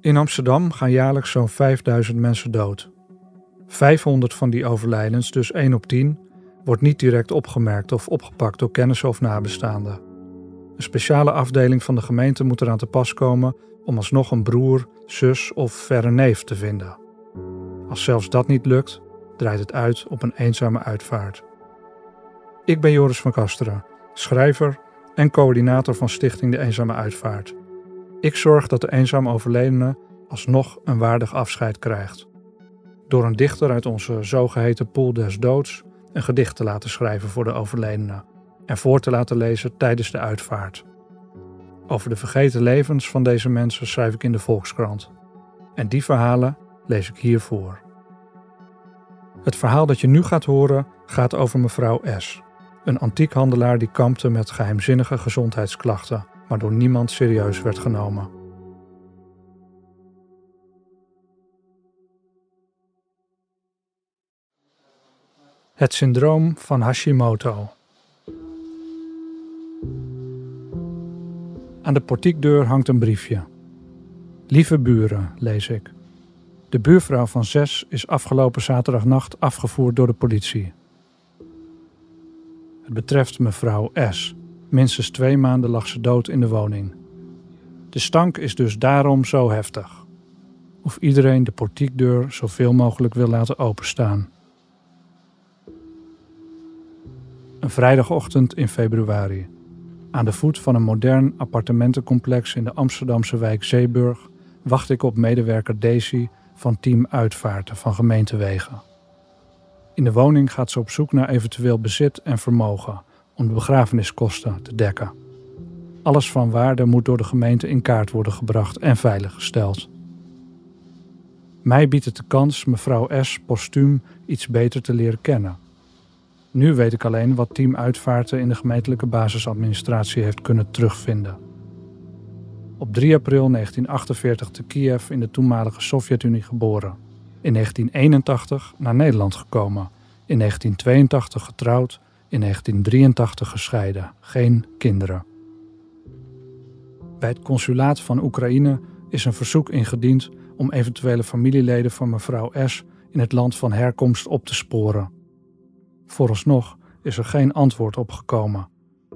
In Amsterdam gaan jaarlijks zo'n 5000 mensen dood. 500 van die overlijdens, dus 1 op 10, wordt niet direct opgemerkt of opgepakt door kennissen of nabestaanden. Een speciale afdeling van de gemeente moet eraan te pas komen om alsnog een broer, zus of verre neef te vinden. Als zelfs dat niet lukt, draait het uit op een eenzame uitvaart. Ik ben Joris van Kasteren, schrijver en coördinator van Stichting De Eenzame Uitvaart. Ik zorg dat de eenzaam overledene alsnog een waardig afscheid krijgt. Door een dichter uit onze zogeheten pool des doods een gedicht te laten schrijven voor de overledene en voor te laten lezen tijdens de uitvaart. Over de vergeten levens van deze mensen schrijf ik in de Volkskrant. En die verhalen lees ik hier voor. Het verhaal dat je nu gaat horen gaat over mevrouw S., een antiekhandelaar die kampte met geheimzinnige gezondheidsklachten, maar door niemand serieus werd genomen. Het syndroom van Hashimoto. Aan de portiekdeur hangt een briefje. Lieve buren, lees ik. De buurvrouw van zes is afgelopen zaterdagnacht afgevoerd door de politie. Het betreft mevrouw S. Minstens twee maanden lag ze dood in de woning. De stank is dus daarom zo heftig. Of iedereen de portiekdeur zoveel mogelijk wil laten openstaan. Een vrijdagochtend in februari. Aan de voet van een modern appartementencomplex in de Amsterdamse wijk Zeeburg wacht ik op medewerker Daisy van Team Uitvaarten van Gemeentewegen. In de woning gaat ze op zoek naar eventueel bezit en vermogen om de begrafeniskosten te dekken. Alles van waarde moet door de gemeente in kaart worden gebracht en veiliggesteld. Mij biedt het de kans mevrouw S. postuum iets beter te leren kennen nu weet ik alleen wat team uitvaarten in de gemeentelijke basisadministratie heeft kunnen terugvinden. Op 3 april 1948 te Kiev in de toenmalige Sovjet-Unie geboren. In 1981 naar Nederland gekomen. In 1982 getrouwd. In 1983 gescheiden. Geen kinderen. Bij het consulaat van Oekraïne is een verzoek ingediend om eventuele familieleden van mevrouw S. in het land van herkomst op te sporen. Vooralsnog is er geen antwoord op gekomen.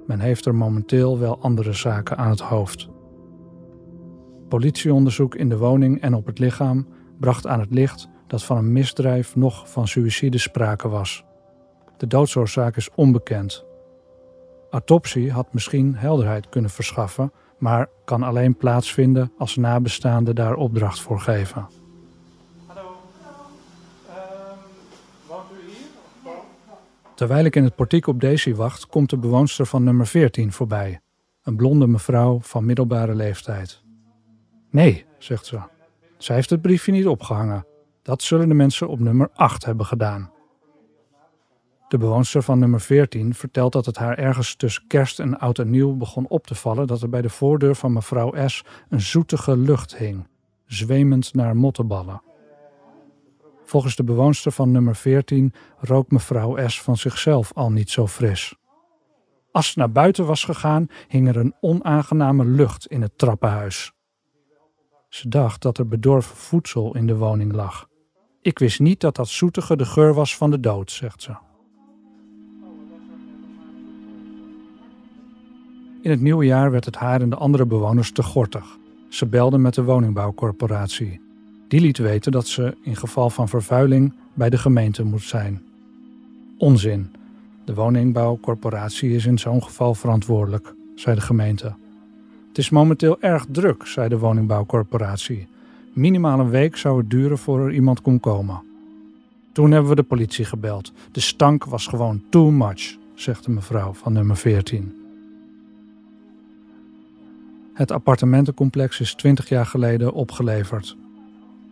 Men heeft er momenteel wel andere zaken aan het hoofd. Politieonderzoek in de woning en op het lichaam bracht aan het licht dat van een misdrijf nog van suïcide sprake was. De doodsoorzaak is onbekend. Autopsie had misschien helderheid kunnen verschaffen, maar kan alleen plaatsvinden als nabestaanden daar opdracht voor geven. Terwijl ik in het portiek op Daisy wacht, komt de bewoonster van nummer 14 voorbij. Een blonde mevrouw van middelbare leeftijd. Nee, zegt ze. Zij heeft het briefje niet opgehangen. Dat zullen de mensen op nummer 8 hebben gedaan. De bewoonster van nummer 14 vertelt dat het haar ergens tussen kerst en oud en nieuw begon op te vallen dat er bij de voordeur van mevrouw S. een zoetige lucht hing, zwemend naar mottenballen. Volgens de bewoonster van nummer 14 rook mevrouw S. van zichzelf al niet zo fris. Als ze naar buiten was gegaan, hing er een onaangename lucht in het trappenhuis. Ze dacht dat er bedorven voedsel in de woning lag. Ik wist niet dat dat zoetige de geur was van de dood, zegt ze. In het nieuwe jaar werd het haar en de andere bewoners te gortig. Ze belden met de woningbouwcorporatie. Die liet weten dat ze in geval van vervuiling bij de gemeente moet zijn. Onzin. De woningbouwcorporatie is in zo'n geval verantwoordelijk, zei de gemeente. Het is momenteel erg druk, zei de woningbouwcorporatie. Minimaal een week zou het duren voor er iemand kon komen. Toen hebben we de politie gebeld. De stank was gewoon too much, zegt de mevrouw van nummer 14. Het appartementencomplex is 20 jaar geleden opgeleverd.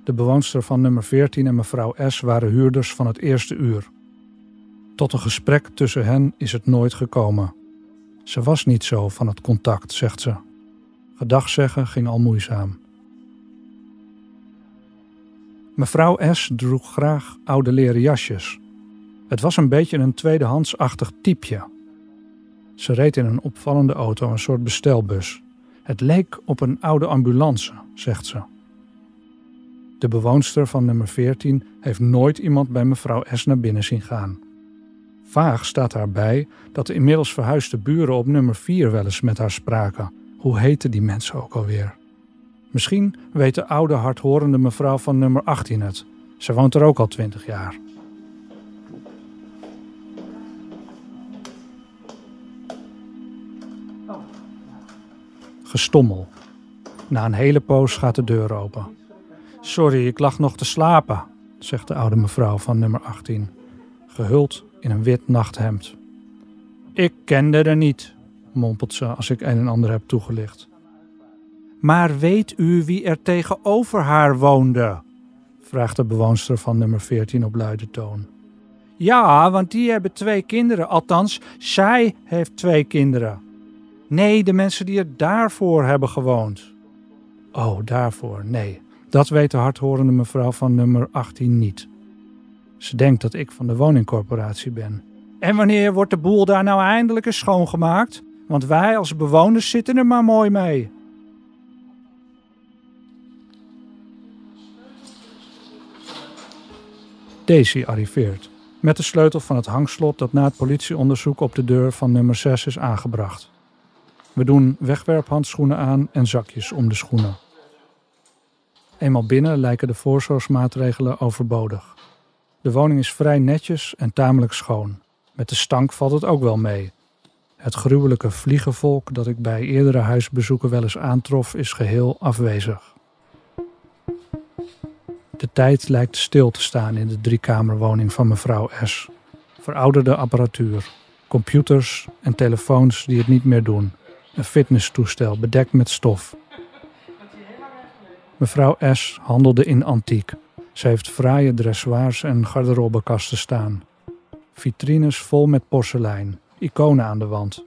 De bewoonster van nummer 14 en mevrouw S waren huurders van het eerste uur. Tot een gesprek tussen hen is het nooit gekomen. Ze was niet zo van het contact, zegt ze. Gedag zeggen ging al moeizaam. Mevrouw S droeg graag oude leren jasjes. Het was een beetje een tweedehandsachtig typeje. Ze reed in een opvallende auto, een soort bestelbus. Het leek op een oude ambulance, zegt ze. De bewoonster van nummer 14 heeft nooit iemand bij mevrouw S naar binnen zien gaan. Vaag staat daarbij dat de inmiddels verhuisde buren op nummer 4 wel eens met haar spraken. Hoe heten die mensen ook alweer? Misschien weet de oude hardhorende mevrouw van nummer 18 het. Ze woont er ook al 20 jaar. Gestommel. Na een hele poos gaat de deur open. Sorry, ik lag nog te slapen, zegt de oude mevrouw van nummer 18, gehuld in een wit nachthemd. Ik kende er niet, mompelt ze als ik een en ander heb toegelicht. Maar weet u wie er tegenover haar woonde? vraagt de bewoonster van nummer 14 op luide toon. Ja, want die hebben twee kinderen. Althans, zij heeft twee kinderen. Nee, de mensen die er daarvoor hebben gewoond. Oh, daarvoor, nee. Dat weet de hardhorende mevrouw van nummer 18 niet. Ze denkt dat ik van de woningcorporatie ben. En wanneer wordt de boel daar nou eindelijk eens schoongemaakt? Want wij als bewoners zitten er maar mooi mee. Daisy arriveert met de sleutel van het hangslot dat na het politieonderzoek op de deur van nummer 6 is aangebracht. We doen wegwerphandschoenen aan en zakjes om de schoenen. Eenmaal binnen lijken de voorzorgsmaatregelen overbodig. De woning is vrij netjes en tamelijk schoon. Met de stank valt het ook wel mee. Het gruwelijke vliegenvolk dat ik bij eerdere huisbezoeken wel eens aantrof, is geheel afwezig. De tijd lijkt stil te staan in de driekamerwoning van mevrouw S. Verouderde apparatuur, computers en telefoons die het niet meer doen. Een fitnesstoestel bedekt met stof. Mevrouw S. handelde in antiek. Ze heeft fraaie dressoirs en garderobekasten staan. Vitrines vol met porselein, iconen aan de wand.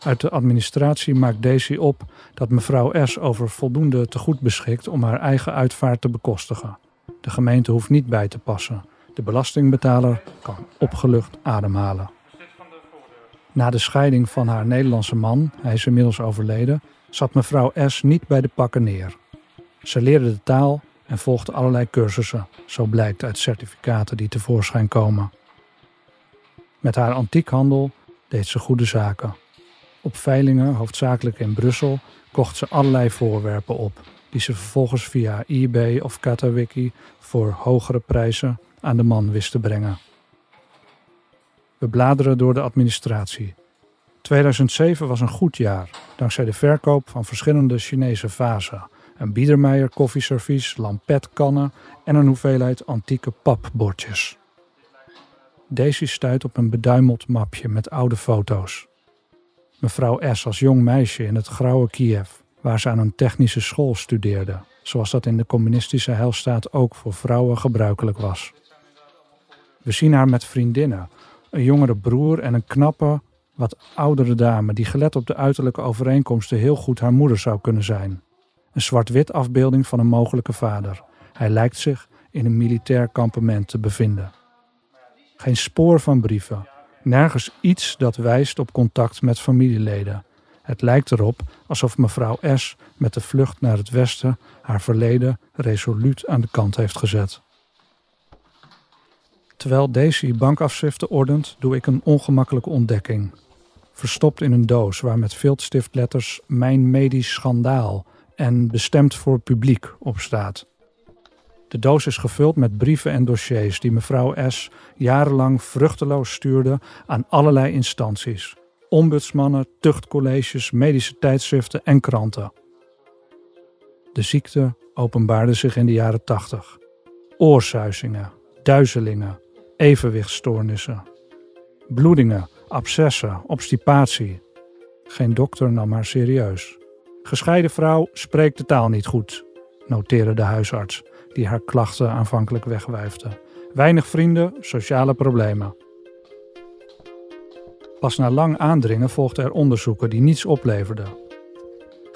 Uit de administratie maakt Daisy op dat mevrouw S. over voldoende tegoed beschikt om haar eigen uitvaart te bekostigen. De gemeente hoeft niet bij te passen. De belastingbetaler kan opgelucht ademhalen. Na de scheiding van haar Nederlandse man, hij is inmiddels overleden, zat mevrouw S. niet bij de pakken neer. Ze leerde de taal en volgde allerlei cursussen, zo blijkt uit certificaten die tevoorschijn komen. Met haar antiekhandel deed ze goede zaken. Op veilingen, hoofdzakelijk in Brussel, kocht ze allerlei voorwerpen op, die ze vervolgens via eBay of Katawiki voor hogere prijzen aan de man wist te brengen. We bladeren door de administratie. 2007 was een goed jaar, dankzij de verkoop van verschillende Chinese vazen, een Biedermeier koffieservies, lampetkannen en een hoeveelheid antieke papbordjes. Daisy stuit op een beduimeld mapje met oude foto's. Mevrouw S. als jong meisje in het grauwe Kiev, waar ze aan een technische school studeerde, zoals dat in de communistische heilstaat ook voor vrouwen gebruikelijk was. We zien haar met vriendinnen, een jongere broer en een knappe, wat oudere dame die gelet op de uiterlijke overeenkomsten heel goed haar moeder zou kunnen zijn. Een zwart-wit afbeelding van een mogelijke vader. Hij lijkt zich in een militair kampement te bevinden. Geen spoor van brieven, nergens iets dat wijst op contact met familieleden. Het lijkt erop alsof mevrouw S. met de vlucht naar het westen haar verleden resoluut aan de kant heeft gezet. Terwijl Daisy bankafschriften ordent, doe ik een ongemakkelijke ontdekking. Verstopt in een doos waar met viltstiftletters Mijn medisch schandaal en bestemd voor publiek op staat. De doos is gevuld met brieven en dossiers die mevrouw S. jarenlang vruchteloos stuurde aan allerlei instanties: ombudsmannen, tuchtcolleges, medische tijdschriften en kranten. De ziekte openbaarde zich in de jaren tachtig. Oorsuizingen, duizelingen, evenwichtstoornissen, bloedingen, abscessen, obstipatie. Geen dokter nam haar serieus. Gescheiden vrouw spreekt de taal niet goed, noteerde de huisarts, die haar klachten aanvankelijk wegwijfde. Weinig vrienden, sociale problemen. Pas na lang aandringen volgden er onderzoeken die niets opleverden.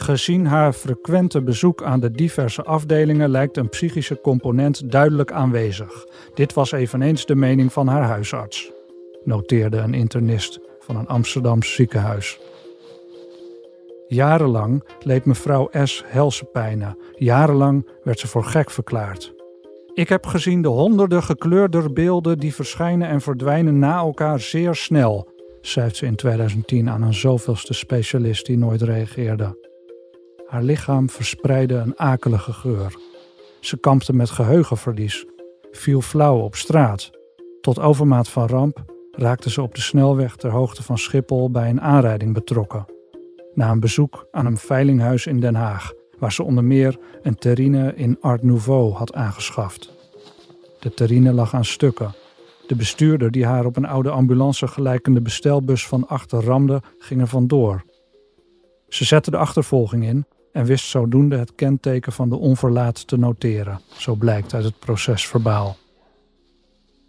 Gezien haar frequente bezoek aan de diverse afdelingen lijkt een psychische component duidelijk aanwezig. Dit was eveneens de mening van haar huisarts, noteerde een internist van een Amsterdams ziekenhuis. Jarenlang leed mevrouw S. helse pijnen. Jarenlang werd ze voor gek verklaard. Ik heb gezien de honderden gekleurde beelden die verschijnen en verdwijnen na elkaar zeer snel, schrijft ze in 2010 aan een zoveelste specialist die nooit reageerde. Haar lichaam verspreidde een akelige geur. Ze kampte met geheugenverlies, viel flauw op straat. Tot overmaat van ramp raakte ze op de snelweg ter hoogte van Schiphol bij een aanrijding betrokken. Na een bezoek aan een veilinghuis in Den Haag, waar ze onder meer een terrine in Art Nouveau had aangeschaft. De terrine lag aan stukken. De bestuurder die haar op een oude ambulance gelijkende bestelbus van achter ramde, ging er vandoor. Ze zette de achtervolging in en wist zodoende het kenteken van de onverlaat te noteren, zo blijkt uit het procesverbaal.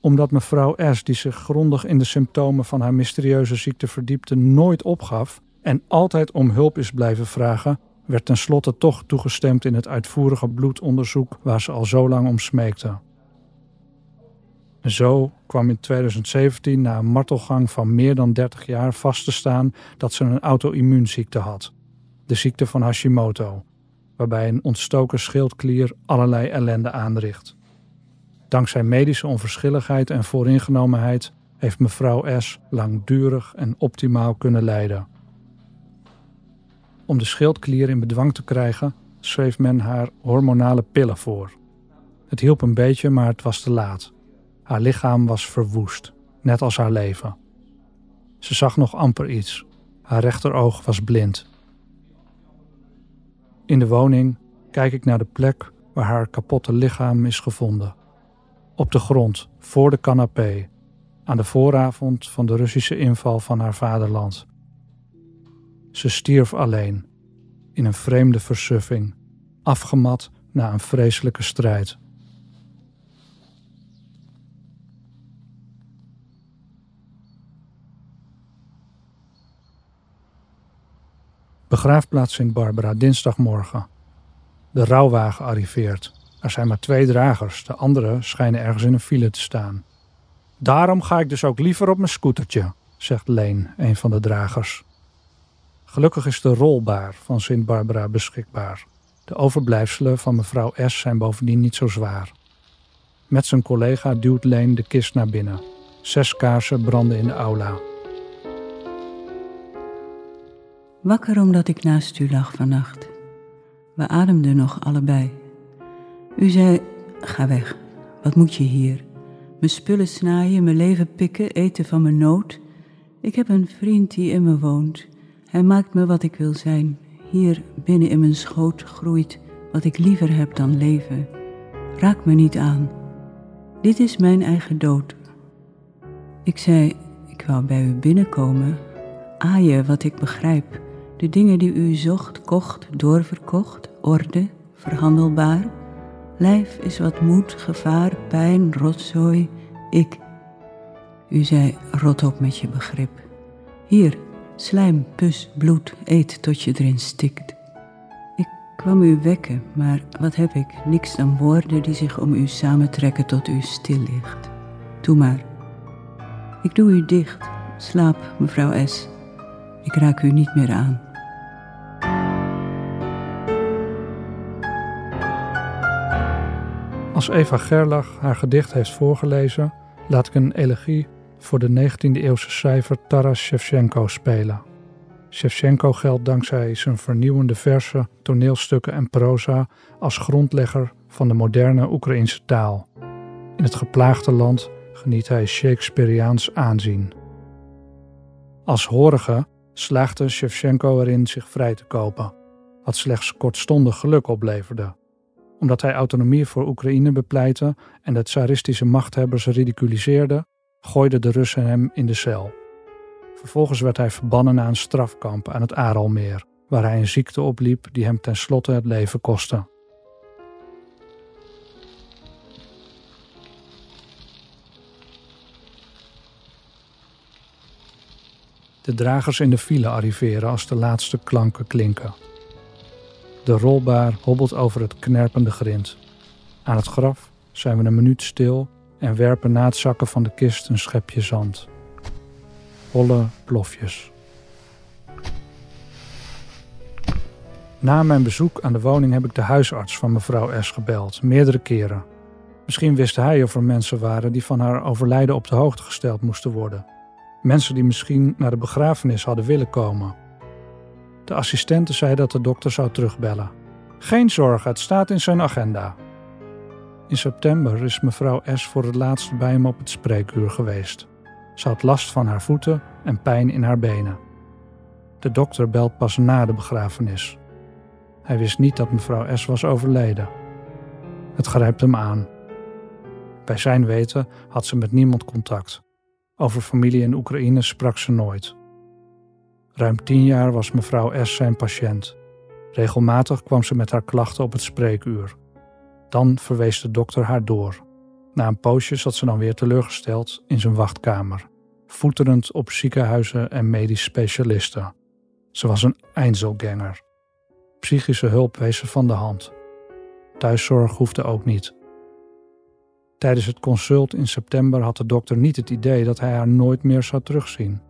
Omdat mevrouw S., die zich grondig in de symptomen van haar mysterieuze ziekte verdiepte, nooit opgaf en altijd om hulp is blijven vragen, werd tenslotte toch toegestemd in het uitvoerige bloedonderzoek waar ze al zo lang om smeekte. Zo kwam in 2017 na een martelgang van meer dan 30 jaar vast te staan dat ze een auto-immuunziekte had de ziekte van Hashimoto, waarbij een ontstoken schildklier allerlei ellende aanricht. Dankzij medische onverschilligheid en vooringenomenheid heeft mevrouw S. langdurig en optimaal kunnen lijden. Om de schildklier in bedwang te krijgen, schreef men haar hormonale pillen voor. Het hielp een beetje, maar het was te laat. Haar lichaam was verwoest, net als haar leven. Ze zag nog amper iets. Haar rechteroog was blind in de woning kijk ik naar de plek waar haar kapotte lichaam is gevonden. Op de grond, voor de canapé, aan de vooravond van de Russische inval van haar vaderland. Ze stierf alleen, in een vreemde versuffing, afgemat na een vreselijke strijd. Begraafplaats Sint Barbara, dinsdagmorgen. De rouwwagen arriveert. Er zijn maar twee dragers, de anderen schijnen ergens in een file te staan. Daarom ga ik dus ook liever op mijn scootertje, zegt Leen, een van de dragers. Gelukkig is de rolbaar van Sint Barbara beschikbaar. De overblijfselen van mevrouw S. zijn bovendien niet zo zwaar. Met zijn collega duwt Leen de kist naar binnen. Zes kaarsen branden in de aula. Wakker omdat ik naast u lag vannacht. We ademden nog allebei. U zei: Ga weg, wat moet je hier? Mijn spullen snaaien, mijn leven pikken, eten van mijn nood. Ik heb een vriend die in me woont. Hij maakt me wat ik wil zijn. Hier binnen in mijn schoot groeit wat ik liever heb dan leven. Raak me niet aan. Dit is mijn eigen dood. Ik zei: Ik wou bij u binnenkomen. Aaien wat ik begrijp de dingen die u zocht, kocht, doorverkocht, orde, verhandelbaar. Lijf is wat moed, gevaar, pijn, rotzooi, ik. U zei, rot op met je begrip. Hier, slijm, pus, bloed, eet tot je erin stikt. Ik kwam u wekken, maar wat heb ik? Niks dan woorden die zich om u samentrekken tot u stil ligt. Doe maar. Ik doe u dicht. Slaap, mevrouw S. Ik raak u niet meer aan. Als Eva Gerlach haar gedicht heeft voorgelezen, laat ik een elegie voor de 19e-eeuwse schrijver Taras Shevchenko spelen. Shevchenko geldt dankzij zijn vernieuwende versen, toneelstukken en proza als grondlegger van de moderne Oekraïnse taal. In het geplaagde land geniet hij Shakespeareaans aanzien. Als horige slaagde Shevchenko erin zich vrij te kopen, wat slechts kortstondig geluk opleverde omdat hij autonomie voor Oekraïne bepleitte en de tsaristische machthebbers ridiculiseerde, gooiden de Russen hem in de cel. Vervolgens werd hij verbannen naar een strafkamp aan het Aralmeer, waar hij een ziekte opliep die hem tenslotte het leven kostte. De dragers in de file arriveren als de laatste klanken klinken. De rolbaar hobbelt over het knerpende grind. Aan het graf zijn we een minuut stil en werpen na het zakken van de kist een schepje zand. Holle plofjes. Na mijn bezoek aan de woning heb ik de huisarts van mevrouw S. gebeld, meerdere keren. Misschien wist hij of er mensen waren die van haar overlijden op de hoogte gesteld moesten worden. Mensen die misschien naar de begrafenis hadden willen komen. De assistente zei dat de dokter zou terugbellen. Geen zorgen, het staat in zijn agenda. In september is mevrouw S. voor het laatst bij hem op het spreekuur geweest. Ze had last van haar voeten en pijn in haar benen. De dokter belt pas na de begrafenis. Hij wist niet dat mevrouw S. was overleden. Het grijpt hem aan. Bij zijn weten had ze met niemand contact. Over familie in Oekraïne sprak ze nooit. Ruim tien jaar was mevrouw S. zijn patiënt. Regelmatig kwam ze met haar klachten op het spreekuur. Dan verwees de dokter haar door. Na een poosje zat ze dan weer teleurgesteld in zijn wachtkamer, voeterend op ziekenhuizen en medisch specialisten. Ze was een Einzelganger. Psychische hulp wees ze van de hand. Thuiszorg hoefde ook niet. Tijdens het consult in september had de dokter niet het idee dat hij haar nooit meer zou terugzien.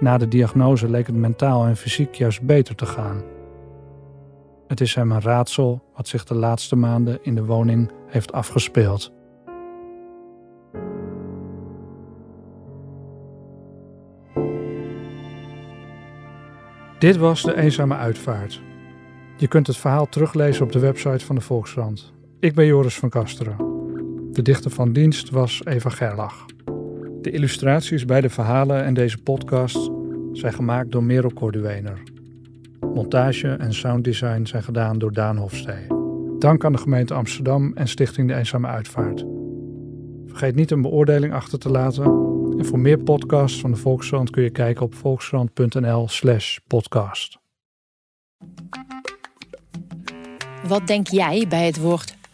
Na de diagnose leek het mentaal en fysiek juist beter te gaan. Het is hem een raadsel wat zich de laatste maanden in de woning heeft afgespeeld. Dit was de eenzame uitvaart. Je kunt het verhaal teruglezen op de website van de Volkskrant. Ik ben Joris van Kasteren. De dichter van dienst was Eva Gerlach. De illustraties bij de verhalen en deze podcast zijn gemaakt door Merel Corduener. Montage en sounddesign zijn gedaan door Daan Hofstee. Dank aan de gemeente Amsterdam en Stichting De Eenzame Uitvaart. Vergeet niet een beoordeling achter te laten. En voor meer podcasts van de Volkskrant kun je kijken op volkskrant.nl/slash podcast. Wat denk jij bij het woord